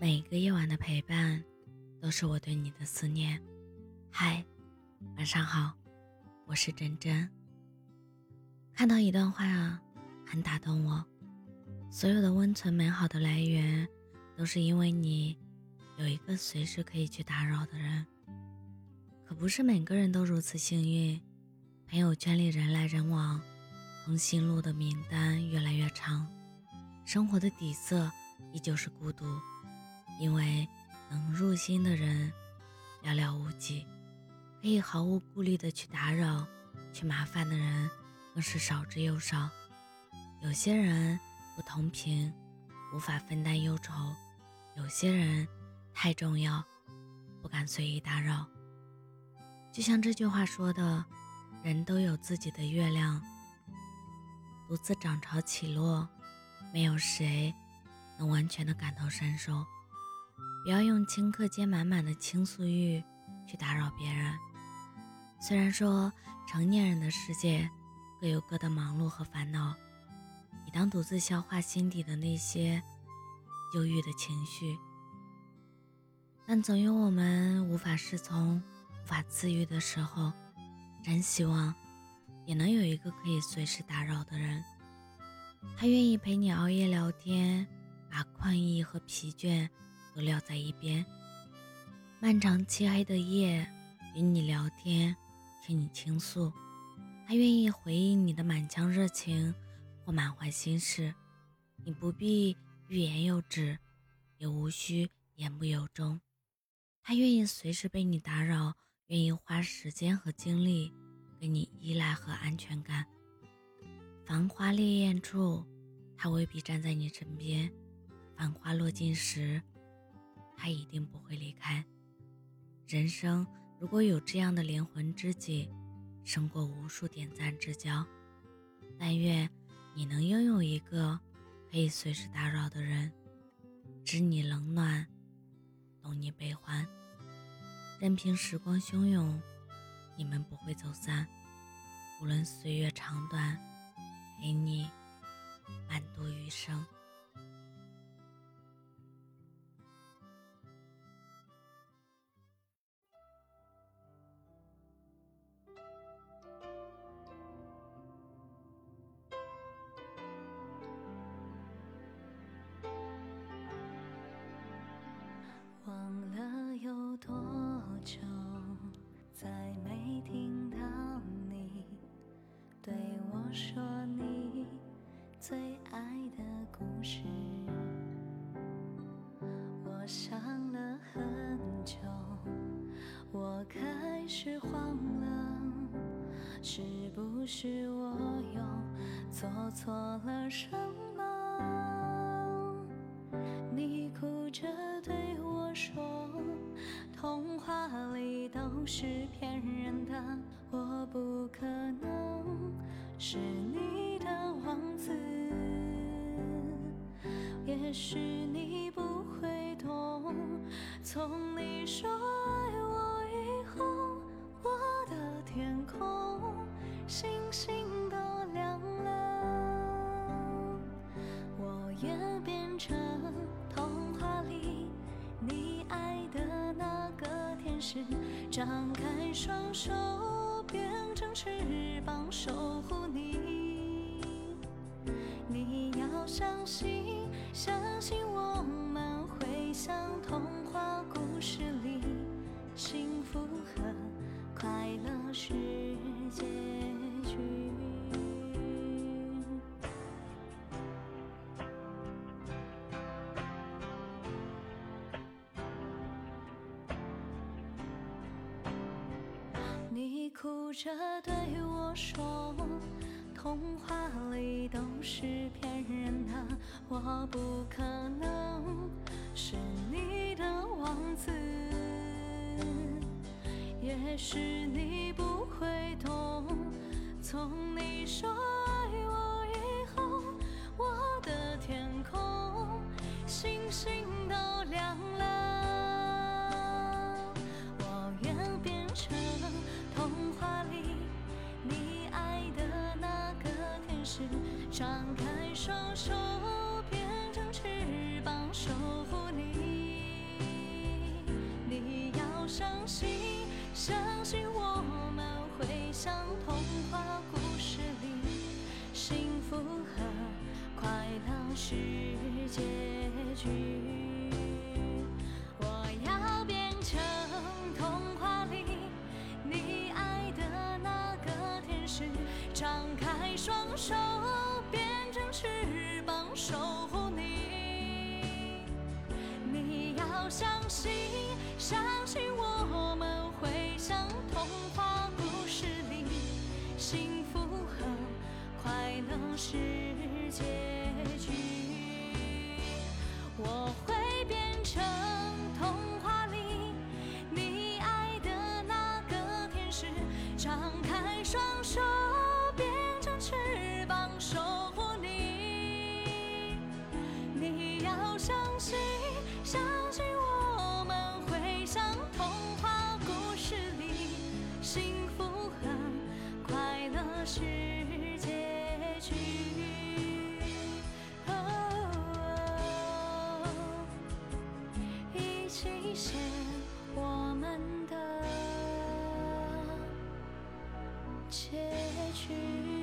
每一个夜晚的陪伴，都是我对你的思念。嗨，晚上好，我是真真。看到一段话，很打动我。所有的温存美好的来源，都是因为你有一个随时可以去打扰的人。可不是每个人都如此幸运。朋友圈里人来人往，通讯录的名单越来越长，生活的底色依旧是孤独，因为能入心的人寥寥无几，可以毫无顾虑的去打扰、去麻烦的人更是少之又少。有些人不同频，无法分担忧愁；有些人太重要，不敢随意打扰。就像这句话说的。人都有自己的月亮，独自涨潮起落，没有谁能完全的感同身受。不要用顷刻间满满的倾诉欲去打扰别人。虽然说成年人的世界各有各的忙碌和烦恼，你当独自消化心底的那些忧郁的情绪，但总有我们无法适从、无法自愈的时候。真希望，也能有一个可以随时打扰的人。他愿意陪你熬夜聊天，把困意和疲倦都撂在一边。漫长漆黑的夜，与你聊天，听你倾诉。他愿意回应你的满腔热情或满怀心事。你不必欲言又止，也无需言不由衷。他愿意随时被你打扰。愿意花时间和精力给你依赖和安全感。繁花烈焰处，他未必站在你身边；繁花落尽时，他一定不会离开。人生如果有这样的灵魂知己，胜过无数点赞之交。但愿你能拥有一个可以随时打扰的人，知你冷暖，懂你悲欢。任凭时光汹涌，你们不会走散。无论岁月长短，陪你伴度余生。想了很久，我开始慌了，是不是我又做错了什么？你哭着对我说。童话里都是骗人的，我不可能是你的王子。也许你，从你说爱我以后，我的天空星星都亮了，我也变成童话里你爱的那个天使。张开双手，变成翅膀守护你。你要相信，相信我们会像童，幸福和快乐是结局。你哭着对我说，童话里都是骗人的，我不可能是你的王子。也许你不会懂，从你说爱我以后，我的天空星星都亮了。我愿变成童话里你爱的那个天使，张开。相信，相信我们会像童话故事里，幸福和快乐是结局。我要变成童话里你爱的那个天使，张开双手，变成翅膀守护你。你要相信，相能是结局。我会变成童话里你爱的那个天使，张开双手，变成翅膀守护你。你要相信，相信我们会像童话故事里，幸福和快乐是句一起写我们的结局。